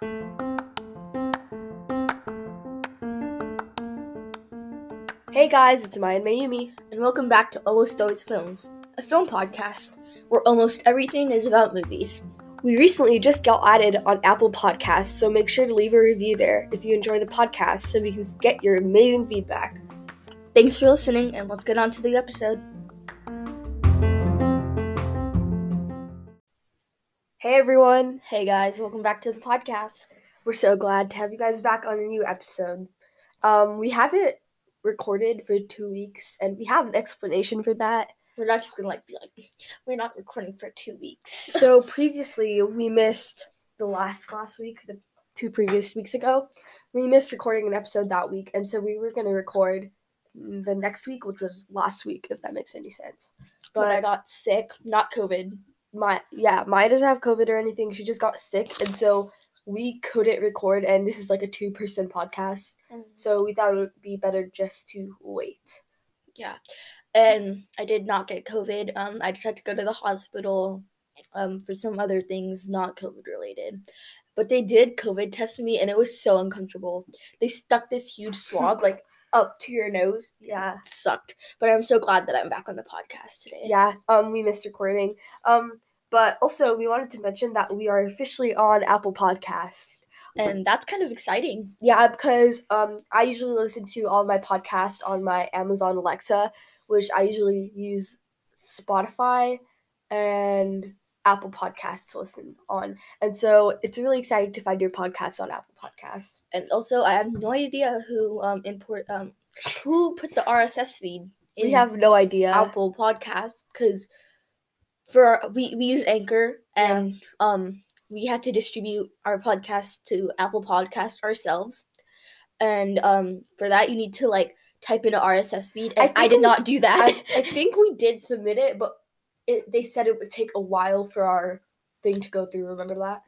Hey guys, it's Maya and Mayumi. and welcome back to Almost Always Films, a film podcast where almost everything is about movies. We recently just got added on Apple Podcasts, so make sure to leave a review there if you enjoy the podcast so we can get your amazing feedback. Thanks for listening, and let's get on to the episode. Hey everyone, Hey guys, welcome back to the podcast. we're so glad to have you guys back on a new episode. Um, we haven't recorded for two weeks, and we have an explanation for that. We're not just gonna like be like, we're not recording for two weeks. So previously, we missed the last last week, the two previous weeks ago. We missed recording an episode that week, and so we were gonna record the next week, which was last week, if that makes any sense. but I got sick, not COVID. My yeah, Maya doesn't have COVID or anything. She just got sick, and so we couldn't record. And this is like a two person podcast, so we thought it would be better just to wait. Yeah, and I did not get COVID. Um, I just had to go to the hospital, um, for some other things not COVID related. But they did COVID test me, and it was so uncomfortable. They stuck this huge swab like up to your nose. Yeah. It sucked. But I'm so glad that I'm back on the podcast today. Yeah, um, we missed recording. Um, but also we wanted to mention that we are officially on Apple Podcasts. and that's kind of exciting. Yeah, because um, I usually listen to all my podcasts on my Amazon Alexa, which I usually use Spotify and Apple Podcasts to listen on. And so it's really exciting to find your podcast on Apple Podcasts. And also, I have no idea who um import um who put the RSS feed. In We have no idea. Apple Podcast because for our, we we use Anchor and um we had to distribute our podcast to Apple Podcast ourselves, and um for that you need to like type in an RSS feed, I and I, think did we- not do that. I, I think we did submit it, but it, they said it would take a while for our thing to go through. Remember that?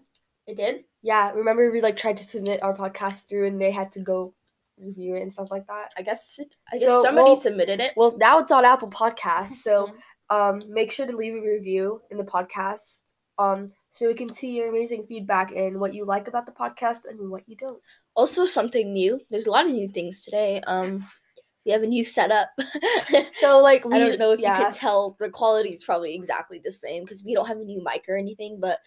I did. Yeah, remember we like tried to submit our podcast through and they had to go review it and stuff like that. I guess I guess So, somebody well- submitted it. Well, now it's on Apple Podcasts, so Mhm. Um, make sure to leave a review in the podcast um, so we can see your amazing feedback and what you like about the podcast and what you don't. also something new. There's a lot of new things today. Um, we have a new setup. So like we I don't know if yeah, you can tell the quality is probably exactly the same because we don't have a new mic or anything, but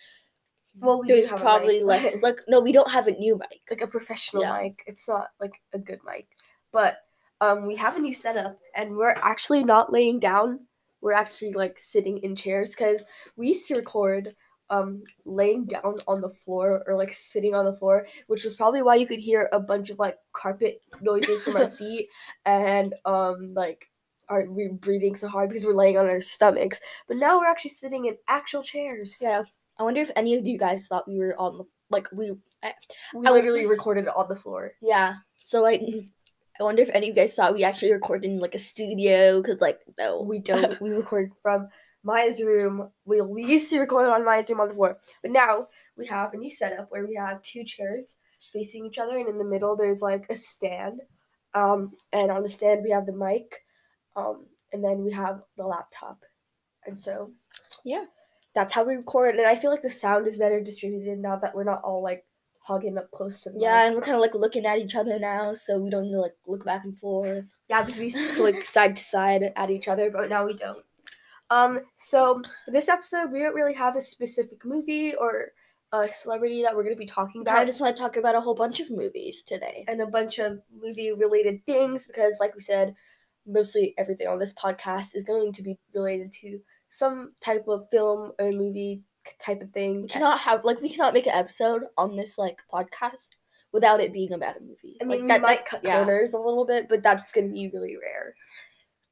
well we do there's probably less. Like no, we don't have a new mic. like a professional Yeah. mic. It's not like a good mic, but um, we have a new setup, and we're actually not laying down. We're actually like sitting in chairs because we used to record um laying down on the floor or like sitting on the floor, which was probably why you could hear a bunch of like carpet noises from our feet and um like our we're breathing so hard because we're laying on our stomachs. But now we're actually sitting in actual chairs. Yeah, I wonder if any of you guys thought we were on the like we. I, We I would- literally recorded on the floor. yeah, so like. I wonder if any of you guys saw we actually recorded in like a studio because like no We don't. we record from Maya's room. We, we used to record on Maya's room on the floor, but now we have a new setup where we have two chairs facing each other, and in the middle there's like a stand. Um, and on the stand we have the mic, um, and then we have the laptop, and so Yeah. that's how we record. And I feel like the sound is better distributed now that we're not all like hugging up close to the yeah, mic. and we're kind of like looking at each other now, so we don't need to like look back and forth. Yeah, because we used to like side to side at each other, but now we don't. Um, so for this episode, we don't really have a specific movie or a celebrity that we're gonna be talking about. I just want to talk about a whole bunch of movies today. and a bunch of movie related things because, like we said, mostly everything on this podcast is going to be related to some type of film or movie type of thing. We cannot have like we cannot make an episode on this like podcast without it being about a movie. I Like, mean, we that- might that- cut yeah. corners a little bit, but that's gonna be really rare.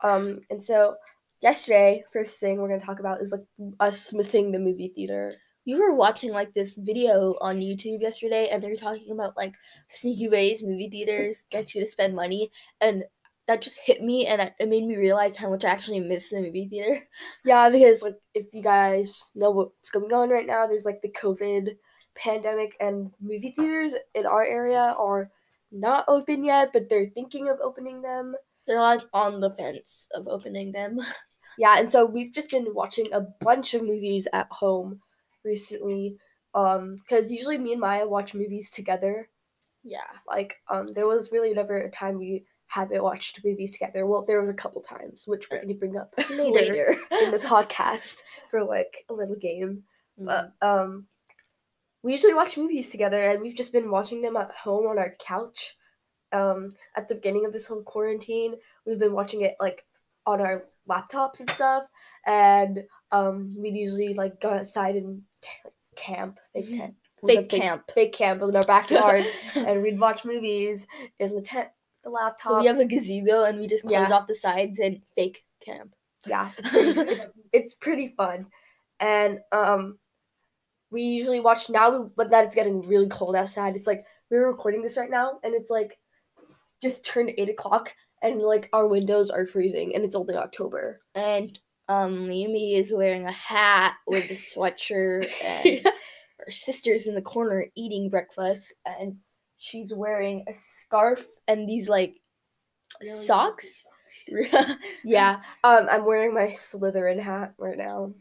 Um, and so yesterday, first thing we're gonna talk about is like us missing the movie theater. You were watching like this video on YouTube yesterday, and they were talking about like sneaky ways movie theaters get you to spend money, and that just hit me, and it made me realize how much I actually miss the movie theater. Yeah, because like if you guys know what's going on right now, there's like the COVID pandemic and movie theaters in our area are not open yet, but they're thinking of opening them. They're like on the fence of opening them. Yeah, and so we've just been watching a bunch of movies at home recently. Um, because usually me and Maya watch movies together. Yeah. Like, um, there was really never a time we haven't watched movies together. Well, there was a couple times, which we're gonna bring up later, in the podcast for like a little game. Mm. But um, we usually watch movies together, and we've just been watching them at home on our couch. Um, at the beginning of this whole quarantine, we've been watching it like on our laptops and stuff, and um, we'd usually like go outside and t- camp, fake Mhm. tent, a Fake camp. fake camp in our backyard, and we'd watch movies in the tent, the laptop. so we have a gazebo and we just close Yeah. off the sides and fake camp. yeah, it's pretty, it's, it's pretty fun, and um, we usually watch now, but that it's getting really cold outside. It's like we're recording this right now, and it's like just turned eight o'clock, and like our windows are freezing, and it's only October. And um Yumi is wearing a hat with a sweatshirt and her sister's in the corner eating breakfast and she's wearing a scarf and these like socks. Yeah, um, I'm wearing my Slytherin hat right now.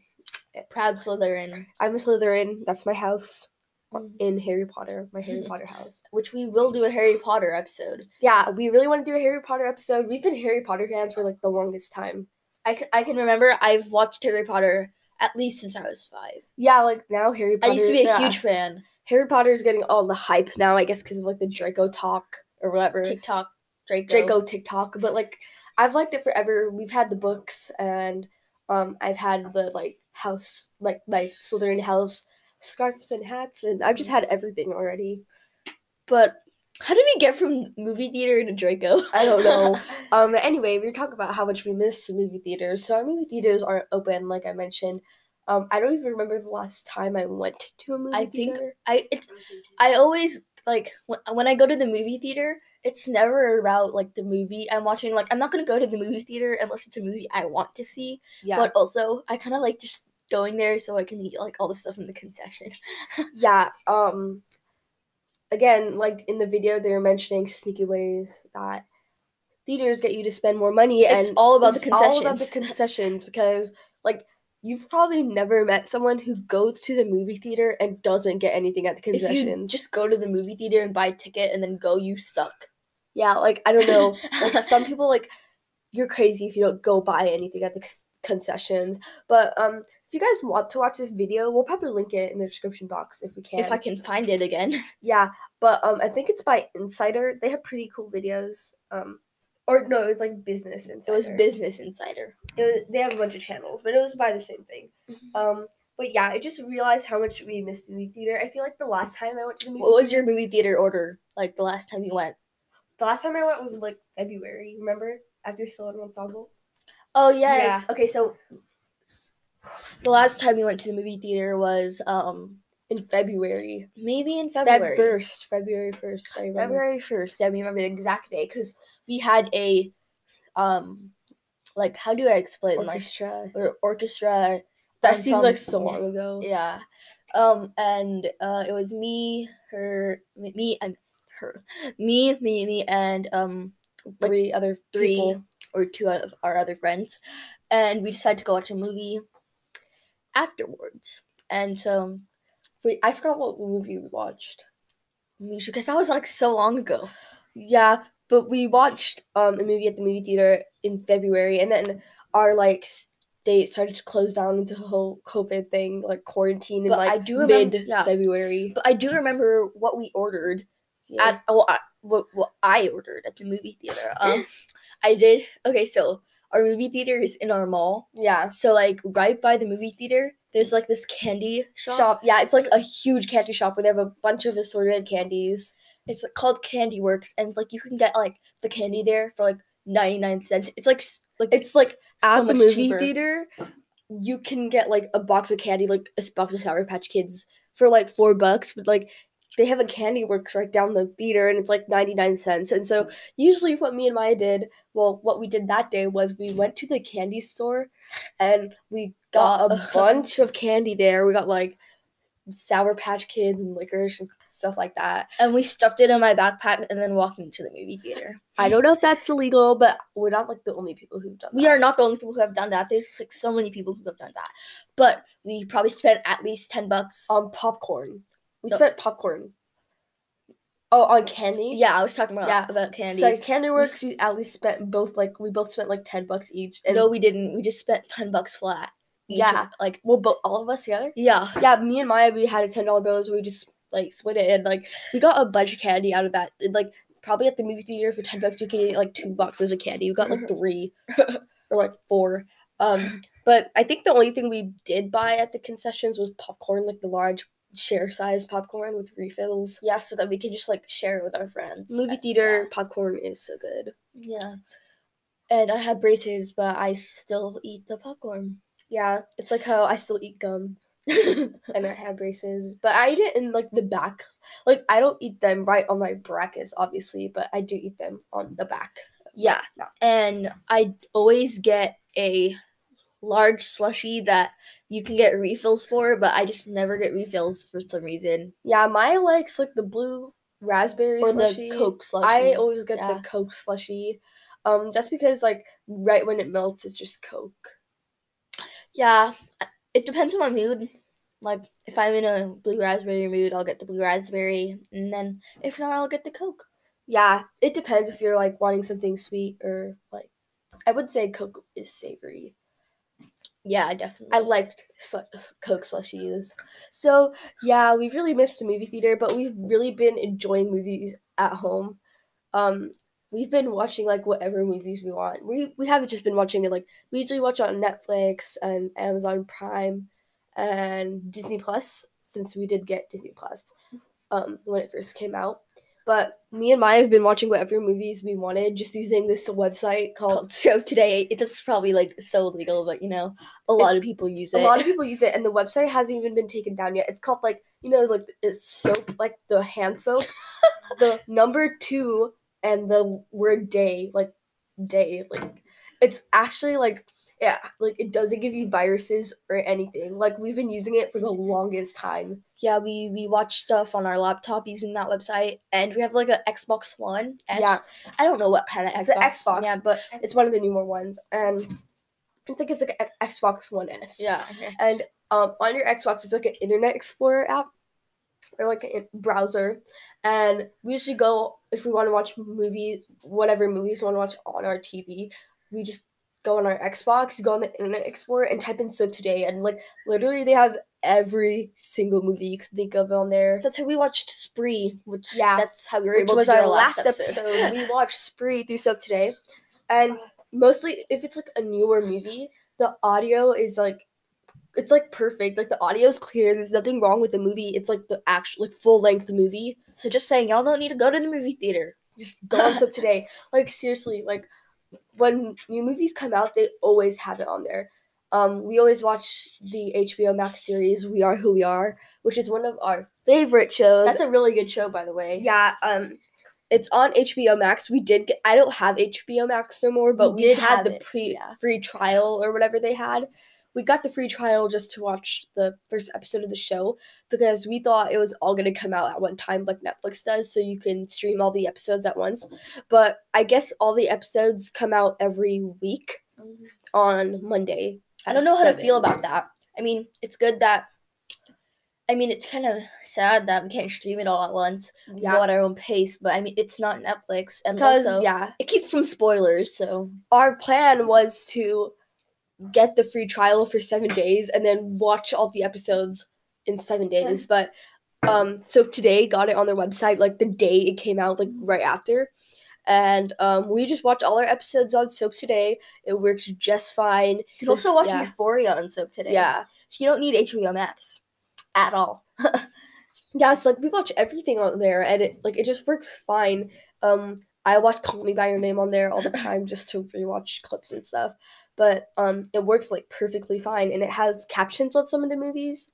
Proud Slytherin, I'm a Slytherin. That's my house Mhm. in Harry Potter. My Harry Potter house. which we will do a Harry Potter episode. Yeah, we really want to do a Harry Potter episode. We've been Harry Potter fans for like the longest time. I can I can remember I've watched Harry Potter at least since I was five. Yeah, like now Harry Potter. I used to be a yeah. huge fan. Harry Potter's getting all the hype now, I guess, because of like the Draco talk or whatever. TikTok, Draco. Draco TikTok, but like I've liked it forever. We've had the books, and um, I've had the like house, like my Slytherin house scarves and hats, and I've just had everything already. But how did we get from movie theater to Draco? I don't know. um. Anyway, we were talking about how much we miss the movie theaters. So our movie theaters aren't open, like I mentioned. Um, I don't even remember the last time I went to a movie I think theater. I it's I always like when, when I go to the movie theater, it's never about like the movie I'm watching. Like I'm not gonna go to the movie theater unless it's a movie I want to see. Yeah, But also, I kind of like just going there so I can eat like all the stuff in the concession. yeah. Um. Again, like in the video, they were mentioning sneaky ways that theaters get you to spend more money, It's and all about the it's all about the concessions. concessions because, like, you've probably never met someone who goes to the movie theater and doesn't get anything at the If you concessions. just go to the movie theater and buy a ticket and then go, you suck. yeah, like I don't know, like some people like you're crazy if you don't go buy anything at the concessions. But um, if you guys want to watch this video, we'll probably link it in the description box if we can. If I can find it again. Yeah, but um, I think it's by Insider. They have pretty cool videos. Um, or no, it's like Business Insider. It was Business Insider. It was, they have a bunch of channels, but it was by the same thing. Mhm. Um, but yeah, I just realized how much we missed movie theater. I feel like the last time I went to the movie, What was your movie theater order like the last time you went? the last time I went was like February. Remember after Still Ensemble? Oh yes. Okay, so the last time we went to the movie theater was um In February, maybe in Feb February. first, February first. February first. I remember the exact day because we had a um like how do I explain like orchestra. or orchestra That seems like so long ago. Yeah. Um and uh it was me, her me, me and her me, me, me and um like Three other three people. or two of our other friends. And we decided to go watch a movie afterwards. And so Wait, I forgot what movie we watched. because that was like so long ago. Yeah, but we watched um a movie at the movie theater in February, and then our like state started to close down into the whole COVID thing, like quarantine in But like I do remember- mid yeah. February. But I do remember what we ordered Yeah. at well, I, what what I ordered at the movie theater. Um, I did okay. So our movie theater is in our mall. yeah. So like right by the movie theater, there's like this candy shop. Shop. Yeah, it's like a huge candy shop where they have a bunch of assorted candies. It's like, called Candy Works, and like you can get like the candy there for like ninety nine cents. It's like like It's like so at the much movie cheaper. theater, you can get like a box of candy, like a box of Sour Patch Kids for like four bucks, but like they have a Candy Works right down the theater and it's like 99 cents. And so usually what me and Maya did, well, what we did that day was we went to the candy store and we got Got- a bunch of candy there. We got like Sour Patch Kids and licorice and stuff like that. And we stuffed it in my backpack and then walked into the movie theater. I don't know if that's illegal, but we're not like the only people who've done We that. are not the only people who have done that. There's like so many people who have done that. But we probably spent at least 10 bucks. on popcorn. We No. spent popcorn. Oh, on candy. Yeah, I was talking about Yeah. about candy. So like, Candy Works, we at least spent both like we both spent like ten bucks each. And no, we didn't. We just spent 10 bucks flat. Yeah. Like well, both all of us together. yeah. Yeah, me and Maya, we had a ten dollar bill, so we just like split it, and like we got a bunch of candy out of that. And, like probably at the movie theater for ten bucks, you can get like two boxes of candy. We got like three or like four. Um, but I think the only thing we did buy at the concessions was popcorn, like the large share size popcorn with refills. Yeah, so that we can just like share it with our friends. Movie theater popcorn is so good. Yeah. And I had braces, but I still eat the popcorn. Yeah, it's like how I still eat gum and I have braces, but I eat it in like the back. Like I don't eat them right on my brackets, obviously, but I do eat them on the back. Yeah. And I always get a large slushy that you can get refills for, but I just never get refills for some reason. Yeah, my likes like the blue raspberry Or slushy. the Coke slushy. I always get Yeah. the Coke slushy. Um, just because like right when it melts, it's just Coke. Yeah. It depends on my mood. Like if I'm in a blue raspberry mood, I'll get the blue raspberry, and then if not, I'll get the Coke. Yeah, it depends if you're like wanting something sweet or like. I would say Coke is savory. Yeah, I definitely. I liked slu- Coke slushies. So yeah, we've really missed the movie theater, but we've really been enjoying movies at home. Um, we've been watching like whatever movies we want. We we haven't just been watching it like we usually watch on Netflix and Amazon Prime and Disney Plus since we did get Disney Plus um when it first came out. But me and Maya have been watching whatever movies we wanted just using this website called Soap2Day it's probably like so illegal, but you know, a lot of people use it. a lot of people use it and the website hasn't even been taken down yet it's called like you know like it's soap like the hand soap the number two and the word day like day like it's actually like yeah like it doesn't give you viruses or anything like we've been using it for the longest time yeah, we we watch stuff on our laptop using that website, and we have like a Xbox One. S. yeah I don't know what kind of Xbox. it's an xbox Yeah, but it's one of the newer ones and i think it's like an xbox one s yeah. And um, on your Xbox, it's like an Internet Explorer app or like a browser. And we usually go if we want to watch movie, whatever movies we want to watch on our TV. We just go on our Xbox, go on the Internet Explorer, and type in "Soap2Day," and like literally they have every single movie you could think of on there. That's how we watched Spree, which Yeah, that's how we were able was to do our our last episode. we watched Spree through Soap2Day, and mostly if it's like a newer movie, the audio is like it's like perfect. Like the audio is clear. There's nothing wrong with the movie. It's like the actual like full length movie. So just saying, y'all don't need to go to the movie theater. Just go on Soap2Day. Like seriously, like when new movies come out, they always have it on there. Um, we always watch the HBO Max series "We Are Who We Are," which is one of our favorite shows. That's a really good show, by the way. Yeah, um, it's on HBO Max. We did get. I don't have HBO Max no more, but We we, did had have the pre yeah. free trial or whatever they had. We got the free trial just to watch the first episode of the show because we thought it was all gonna come out at one time, like Netflix does, so you can stream all the episodes at once. But I guess all the episodes come out every week on Monday. I don't know how to feel about that. I mean, it's good that. I mean, it's kind of sad that we can't stream it all at once, Yeah, go at our own pace. But I mean, it's not Netflix, and because yeah, it keeps from spoilers. So our plan was to get the free trial for seven days and then watch all the episodes in seven days. But um, Soap2Day got it on their website like the day it came out, like right after. And um, we just watched all our episodes on Soap2Day. It works just fine. you can also watch yeah. Euphoria on Soap2Day. Yeah, so you don't need HBO Max at all. yeah. So like we watch everything on there, and it like it just works fine. Um, I watch Call Me by Your Name on there all the time just to rewatch clips and stuff. But um, it works like perfectly fine, and it has captions on some of the movies,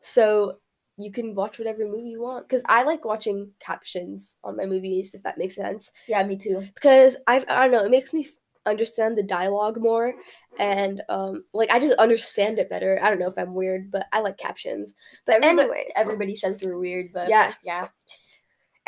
so you can watch whatever movie you want. Because I like watching captions on my movies, if that makes sense. Yeah, me too. Because I I don't know, it makes me f- understand the dialogue more and um like I just understand it better. I don't know if I'm weird, but I like captions. But Everybody, anyway, everybody says we're weird, but Yeah. yeah.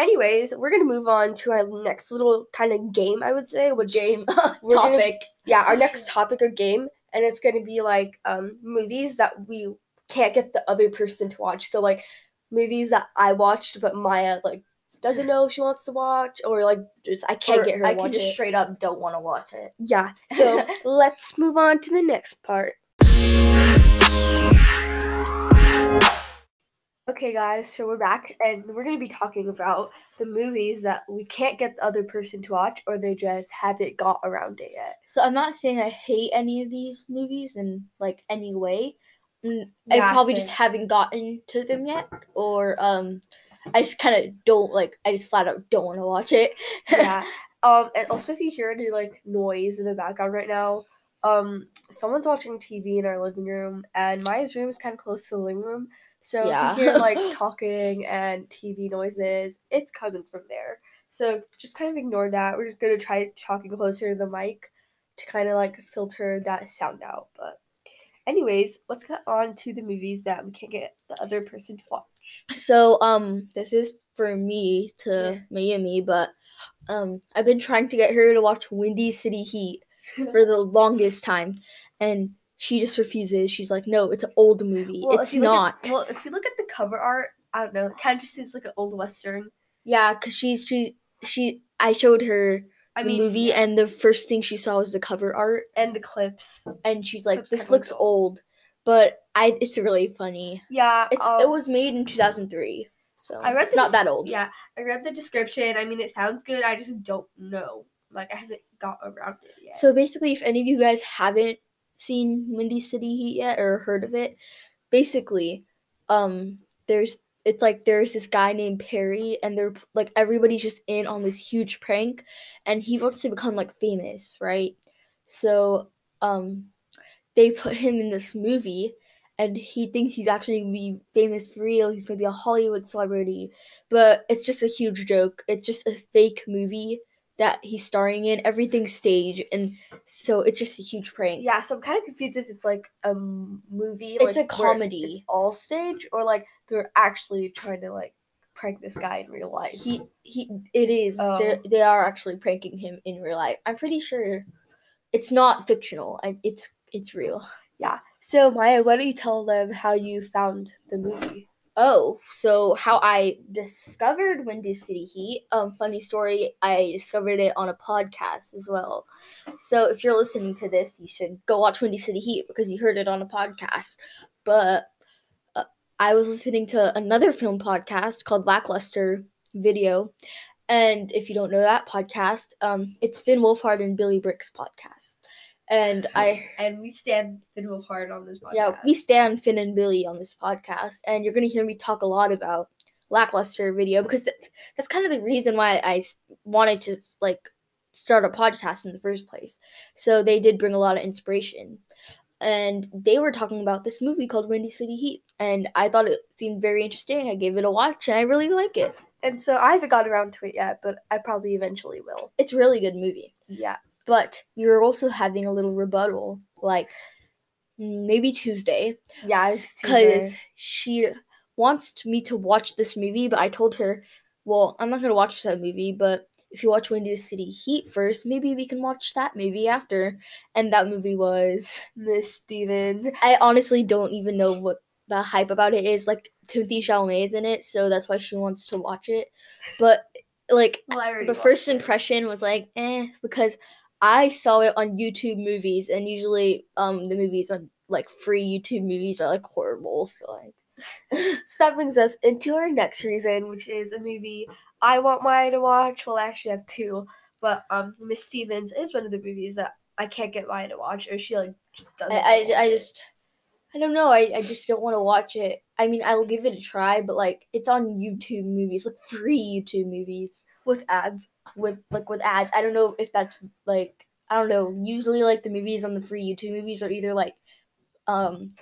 Anyways, we're gonna move on to our next little kind of game, I would say, which Game We're gonna- topic. yeah, our next topic or game, and it's gonna be like um movies that we can't get the other person to watch. So like movies that I watched but Maya like doesn't know if she wants to watch or like just I can't Or get her I can just it. straight up don't want to watch it. Yeah. So let's move on to the next part. Okay, guys, so we're back and we're going to be talking about the movies that we can't get the other person to watch or they just haven't got around it yet. So I'm not saying I hate any of these movies in like any way. Mm, Yeah, I probably same. just haven't gotten to them yet, or um, I just kind of don't like. I just flat out don't want to watch it. yeah. Um, and also if you hear any like noise in the background right now, um, someone's watching TV in our living room, and Maya's room is kind of close to the living room. So Yeah. if you hear like talking and TV noises, it's coming from there. So just kind of ignore that. We're gonna try talking closer to the mic to kind of like filter that sound out. But anyways, let's get on to the movies that we can't get the other person to watch. So um, this is for me to Mayumi, but um, I've been trying to get her to watch Windy City Heat for the longest time, and she just refuses. She's like, "No, it's an old movie. Well, it's if you look not." At, well, if you look at the cover art, I don't know. It kind of just seems like an old western. yeah, cause she's she she. I showed her I the mean, movie, yeah. and the first thing she saw was the cover art, and the clips. and she's like, Clips "This looks look old," but I it's really funny. Yeah, It's um, it was made in two thousand three, so I read it's not that old. Yeah, I read the description. I mean, it sounds good. I just don't know. Like, I haven't got around it yet. So basically, if any of you guys haven't seen Windy City Heat yet or heard of it, basically, um, there's it's like there's this guy named Perry, and they're like everybody's just in on this huge prank, and he wants to become like famous, right? So, um, they put him in this movie. And he thinks he's actually gonna be famous for real. He's gonna be a Hollywood celebrity, but it's just a huge joke. It's just a fake movie that he's starring in. Everything's stage, and so it's just a huge prank. yeah, so I'm kind of confused if it's like a movie. It's like, a comedy. It's all stage, or like they're actually trying to like prank this guy in real life. He he. It is. Oh. They they are actually pranking him in real life. I'm pretty sure it's not fictional. I, it's it's real. yeah. So Maya, why don't you tell them how you found the movie? Oh, so how I discovered Windy City Heat. Um, funny story. I discovered it on a podcast as well. So if you're listening to this, you should go watch Windy City Heat because you heard it on a podcast. But uh, I was listening to another film podcast called Lackluster Video, and if you don't know that podcast, um, it's Finn Wolfhard and Billy Bryk's podcast. And I And we stand Finn Wolfhard on this podcast. yeah, we stand Finn and Billy on this podcast, and you're gonna hear me talk a lot about lackluster video because th- that's kind of the reason why I wanted to like start a podcast in the first place. So they did bring a lot of inspiration, and they were talking about this movie called Windy City Heat, and I thought it seemed very interesting. I gave it a watch, and I really like it. And so I haven't got around to it yet, but I probably eventually will. It's a really good movie. Yeah. But were also having a little rebuttal, like maybe Tuesday, Yeah, because she wants me to watch this movie, but I told her, well, I'm not gonna watch that movie, but if you watch Windy City Heat first, maybe we can watch that movie after. And that movie was Miss Stevens. I honestly don't even know what the hype about it is. Like Timothy Chalamet is in it, so that's why she wants to watch it. But like Well, the first it. impression was like, eh, because I saw it on YouTube movies, and usually um the movies on like free YouTube movies are like horrible. So like So that brings us into our next reason, which is a movie I want Maya to watch. Well, I actually have two, but um, Miss Stevens is one of the movies that I can't get Maya to watch, or she like just doesn't. I, I, I just I don't know. I, I just don't want to watch it. I mean, I'll give it a try, but like it's on YouTube movies, like free YouTube movies with ads. with like with ads. I don't know if that's like I don't know. Usually, like the movies on the free YouTube movies are either like um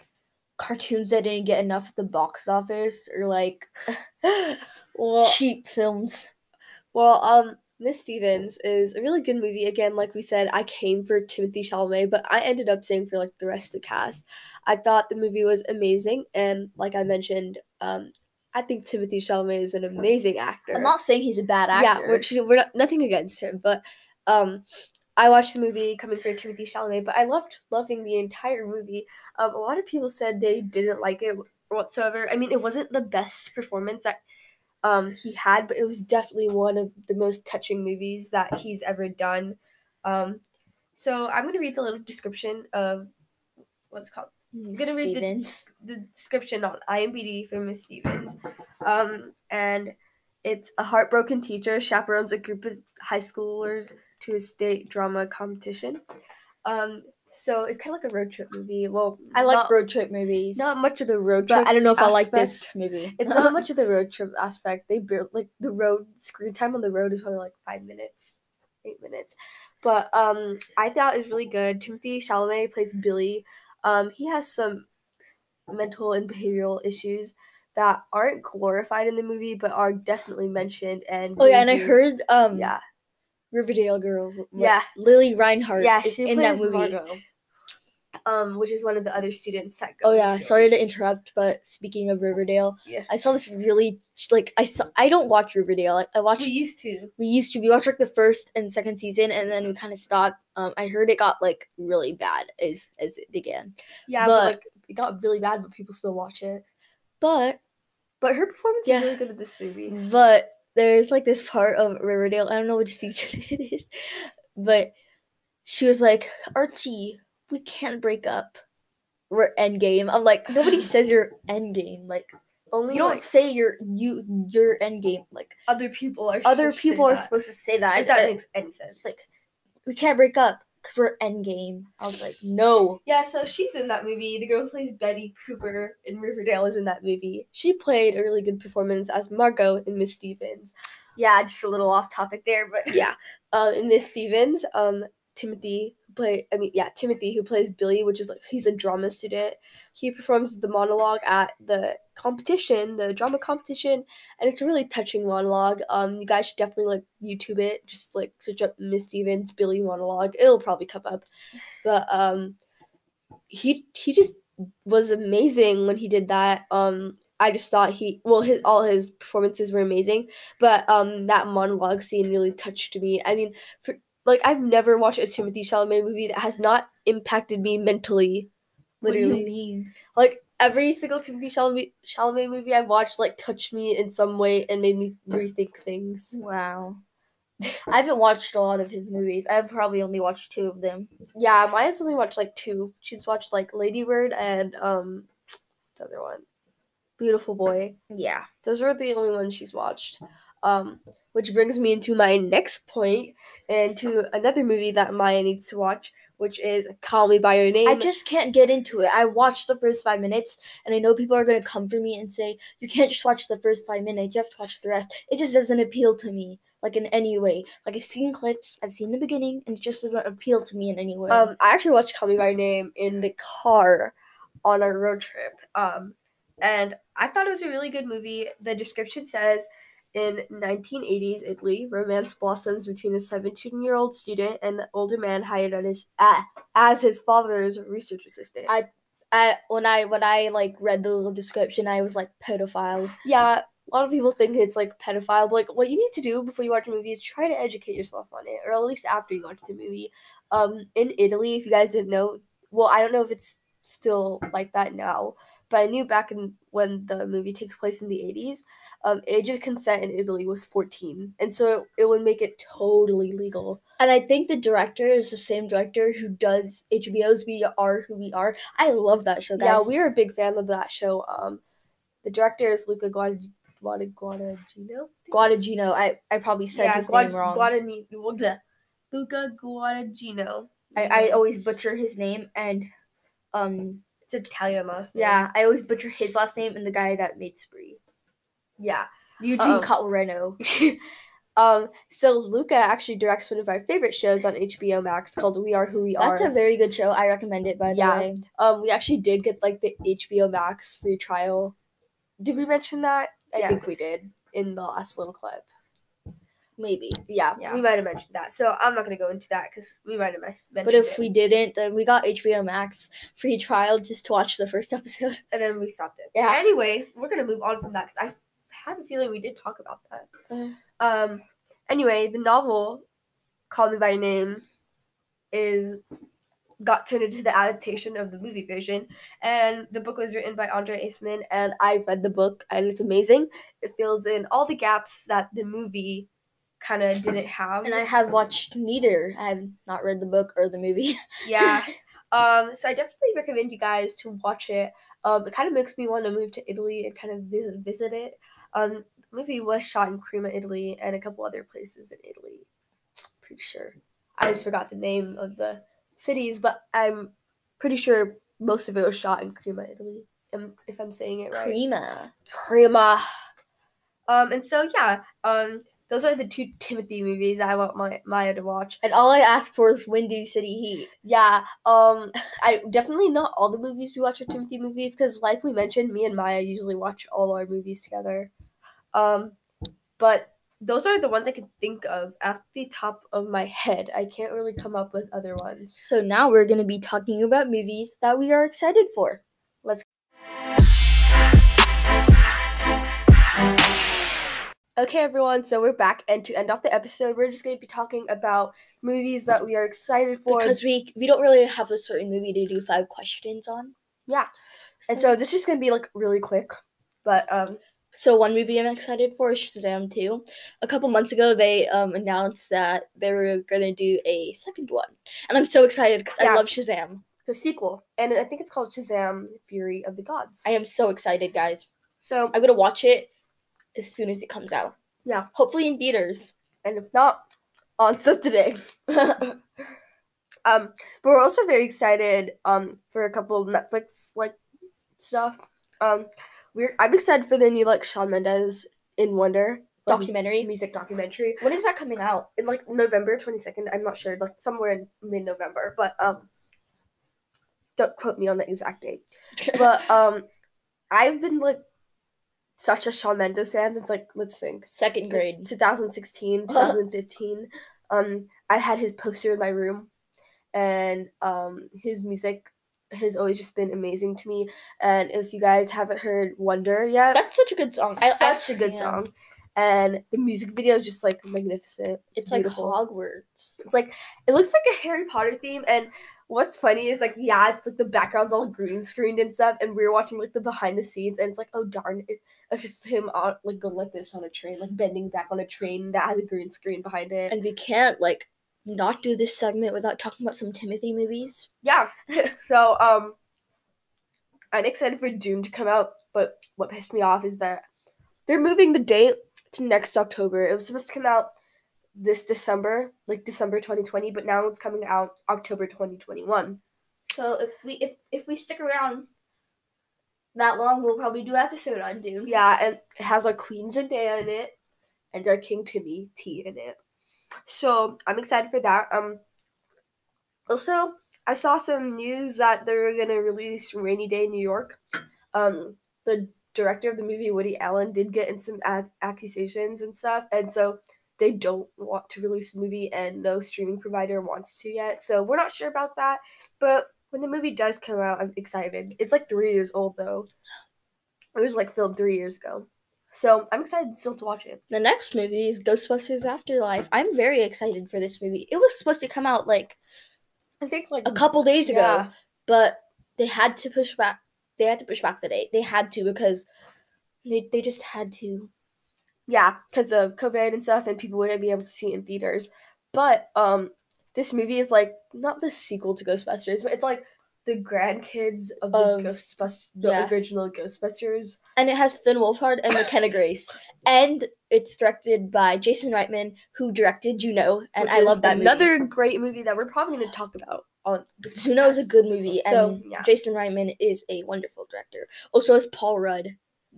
cartoons that didn't get enough at the box office or like Well, cheap films. well, um, Miss Stevens is a really good movie. Again, like we said, I came for Timothy Chalamet, but I ended up staying for like the rest of the cast. I thought the movie was amazing, and like I mentioned, um, I think Timothy Chalamet is an amazing actor. I'm not saying he's a bad actor. Yeah, which we're not, nothing against him, but um, I watched the movie coming for Timothy Chalamet, but I loved loving the entire movie. Um, a lot of people said they didn't like it whatsoever. I mean, it wasn't the best performance that um, he had, but it was definitely one of the most touching movies that he's ever done. Um, so I'm gonna read the little description of what's called. I'm gonna read the, the, description on IMDb for Miss Stevens, um, and it's a heartbroken teacher chaperones a group of high schoolers to a state drama competition. Um, so it's kind of like a road trip movie. Well, I like not, road trip movies. Not much of the road trip. I don't know if aspect. I like this movie. it's not much of the road trip aspect. They built like the road screen time on the road is probably like five minutes, eight minutes. But um, I thought it was really good. Timothy Chalamet plays Billy. Um, he has some mental and behavioral issues that aren't glorified in the movie, but are definitely mentioned. And oh yeah, and I heard um yeah Riverdale girl. Yeah, Lili Reinhart. Yeah, she in that movie. Margot, um, which is one of the other students that. oh yeah, sorry to interrupt, but speaking of Riverdale, yeah, I saw this really like I saw. I don't watch Riverdale. Like, I watched. We used to. We used to. We watched like the first and second season, and then we kind of stopped. Um, I heard it got like really bad as as it began. Yeah, but, but like it got really bad, but people still watch it. But but her performance yeah. is really good in this movie. But there's like this part of Riverdale. I don't know which season it is, but she was like, Archie, we can't break up. We're endgame. I'm like, nobody says you're endgame. Like, only you don't like, say you're you your endgame. Like other people are. Other people are that. supposed to say that. If that makes any sense. Like, we can't break up because we're endgame. I was like, no. Yeah, so she's in that movie. The girl who plays Betty Cooper in Riverdale is in that movie. She played a really good performance as Margot in Miss Stevens. Yeah, just a little off topic there, but yeah. Um, in Miss Stevens, um, Timothy play I mean yeah, Timothy who plays Billy, which is like he's a drama student. He performs the monologue at the competition, the drama competition, and it's a really touching monologue. Um you guys should definitely like YouTube it. Just like search up Miss Stevens Billy monologue. It'll probably come up. But um he he just was amazing when he did that. Um I just thought he well his all his performances were amazing, but um that monologue scene really touched me. I mean, for like I've never watched a Timothy Chalamet movie that has not impacted me mentally. Literally, like every single Timothy Chalamet, Chalamet movie I've watched like touched me in some way and made me rethink things. Wow. I haven't watched a lot of his movies. I've probably only watched two of them. Yeah, Maya's only watched like two. She's watched like Lady Bird and um the other one. Beautiful Boy. Yeah. Those were the only ones she's watched. Um which brings me into my next point and to another movie that Maya needs to watch, which is Call Me by Your Name. I just can't get into it. I watched the first five minutes, and I know people are gonna come for me and say you can't just watch the first five minutes. You have to watch the rest. It just doesn't appeal to me, like in any way. Like I've seen clips, I've seen the beginning, and it just doesn't appeal to me in any way. Um, I actually watched Call Me by Your Name in the car on a road trip. Um, and I thought it was a really good movie. The description says in 1980s Italy, romance blossoms between a 17-year-old student and the older man hired on his as his father's research assistant. I, I when I when I like read the little description, I was like pedophiles. Yeah, a lot of people think it's like pedophile, but like what you need to do before you watch a movie is try to educate yourself on it, or at least after you watch the movie. Um, in Italy, if you guys didn't know, well, I don't know if it's still like that now, but I knew back in when the movie takes place in the 80s, um, age of consent in Italy was 14. And so it, it would make it totally legal. And I think the director is the same director who does HBO's We Are Who We Are. I love that show, guys. Yeah, we are a big fan of that show. Um, the director is Luca Guadagnino. Guadagnino? Guadagnino. I, I probably said yeah, his Guad- name wrong. Guadagnino. Luca Guadagnino. I, I always butcher his name and um it's Italian last name. Yeah, I always butcher his last name and the guy that made Spree. Yeah, Eugene um, Collareno. um, so Luca actually directs one of our favorite shows on HBO Max called We Are Who We Are. That's a very good show. I recommend it. By yeah. the way, um, we actually did get like the HBO Max free trial. Did we mention that? I yeah. think we did in the last little clip. Maybe. Yeah, Yeah. we might have mentioned that. So I'm not gonna go into that because we might have mes- mentioned. But if it. we didn't, then we got HBO Max free trial just to watch the first episode. and then we stopped it. Yeah. Anyway, we're gonna move on from that because I have a feeling we did talk about that. Uh. Um. Anyway, the novel "Call Me by Name" is got turned into the adaptation of the movie version, and the book was written by André Aciman, and I read the book, and it's amazing. It fills in all the gaps that the movie kind of didn't have. And I have watched neither. I have not read the book or the movie. yeah. Um, so I definitely recommend you guys to watch it. Um, it kind of makes me want to move to Italy and kind of visit visit it. Um, the movie was shot in Crema, Italy, and a couple other places in Italy. Pretty sure. I just forgot the name of the cities, but I'm pretty sure most of it was shot in Crema, Italy. Um, if I'm saying it right. Crema. Crema. Um, and so yeah, um, those are the two Timothy movies I want my Maya to watch. And all I ask for is Windy City Heat. Yeah, um, I definitely not all the movies we watch are Timothy movies because, like we mentioned, me and Maya usually watch all our movies together. Um, but those are the ones I can think of at the top of my head. I can't really come up with other ones. So now we're going to be talking about movies that we are excited for. Okay, everyone, so we're back, and to end off the episode, we're just going to be talking about movies that we are excited for. Because we we don't really have a certain movie to do five questions on. Yeah. and so this is going to be like really quick, but um, So one movie I'm excited for is Shazam 2. A couple months ago, they um, announced that they were gonna do a second one, and I'm so excited because Yeah. I love Shazam. the sequel, and I think it's called Shazam: Fury of the Gods. I am so excited, guys. so I'm gonna watch it as soon as it comes out. Yeah. hopefully in theaters. and if not, on Soap2Day. um, but we're also very excited um for a couple of Netflix like stuff. Um, we're I'm excited for the new like Shawn Mendes in Wonder Documentary. music documentary When is that coming out? in like November twenty second. I'm not sure, like somewhere in mid November, but um, don't quote me on the exact date. But um, I've been like such a Shawn Mendes fan since like let's think Second grade. 2016 2015 um i had his poster in my room and um his music has always just been amazing to me and if you guys haven't heard wonder yet That's such a good song. I, such I- a good yeah. song and the music video is just like magnificent It's, beautiful. like Hogwarts. it's like it looks like a Harry Potter theme, and what's funny is like yeah, it's like the background's all green screened and stuff, and we were watching like the behind the scenes, and it's like oh darn, it, it's just him on like going like this on a train, like bending back on a train that has a green screen behind it. And we can't like not do this segment without talking about some Timothy movies. yeah, so um, I'm excited for Dune to come out, but what pissed me off is that they're moving the date to next October. It was supposed to come out this December, like December 2020, but now it's coming out October 2021. So if we if if we stick around that long, we'll probably do episode on Dune. Yeah, and it has our Queen Zendaya in it, and our King Timmy T in it. So I'm excited for that. Um. Also, I saw some news that they're gonna release Rainy Day in New York. Um, the director of the movie, Woody Allen, did get in some ac- accusations and stuff, and so they don't want to release the movie, and no streaming provider wants to yet. So we're not sure about that, but when the movie does come out, I'm excited. It's like three years old though. It was like filmed three years ago. So I'm excited still to watch it. The next movie is Ghostbusters Afterlife. I'm very excited for this movie. It was supposed to come out like I think like a couple days ago, yeah. but they had to push back. They had to push back the date. They had to because they they just had to. Yeah, because of COVID and stuff, and people wouldn't be able to see it in theaters. But um, this movie is like not the sequel to Ghostbusters, but it's like the grandkids of the Ghostbusters, the yeah. original Ghostbusters. And it has Finn Wolfhard and McKenna Grace, and it's directed by Jason Reitman, who directed Juno, and which I love that movie. Another great movie that we're probably going to talk about on. Juno is a good movie, and So, yeah. Jason Reitman is a wonderful director. Also, is Paul Rudd.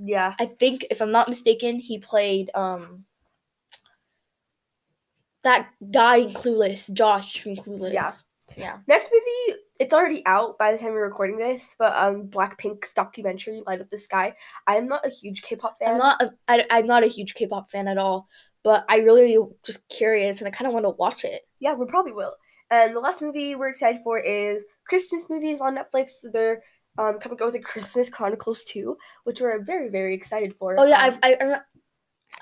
Yeah. I think, if I'm not mistaken, he played um that guy in Clueless, Josh from Clueless. Yeah. yeah. Next movie, it's already out by the time we're recording this, but um, Blackpink's documentary "Light Up the Sky." I am not a huge K-pop fan. I'm not. A, I, I'm not a huge K-pop fan at all, but I really just curious and I kind of want to watch it. Yeah, we probably will. And the last movie we're excited for is Christmas movies on Netflix. They're um, coming out with the Christmas Chronicles 2, which we're very, very excited for. Oh yeah, Um, I've I, I'm not-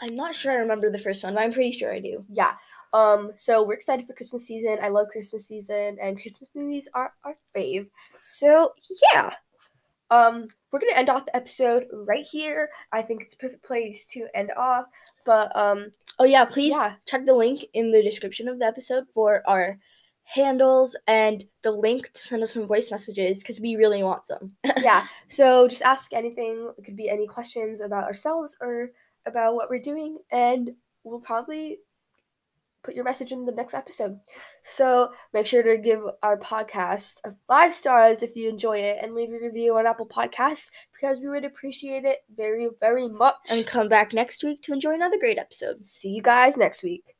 I'm not sure I remember the first one, but I'm pretty sure I do. yeah. Um, so we're excited for Christmas season. I love Christmas season, and Christmas movies are our fave. So yeah. Um, we're gonna end off the episode right here. I think it's a perfect place to end off. But um, Oh yeah, please Yeah. check the link in the description of the episode for our handles and the link to send us some voice messages because we really want some. yeah. So just ask anything. It could be any questions about ourselves or about what we're doing, and we'll probably put your message in the next episode. So make sure to give our podcast a five stars if you enjoy it, and leave a review on Apple Podcasts because we would appreciate it very, very much. and come back next week to enjoy another great episode. see you guys next week.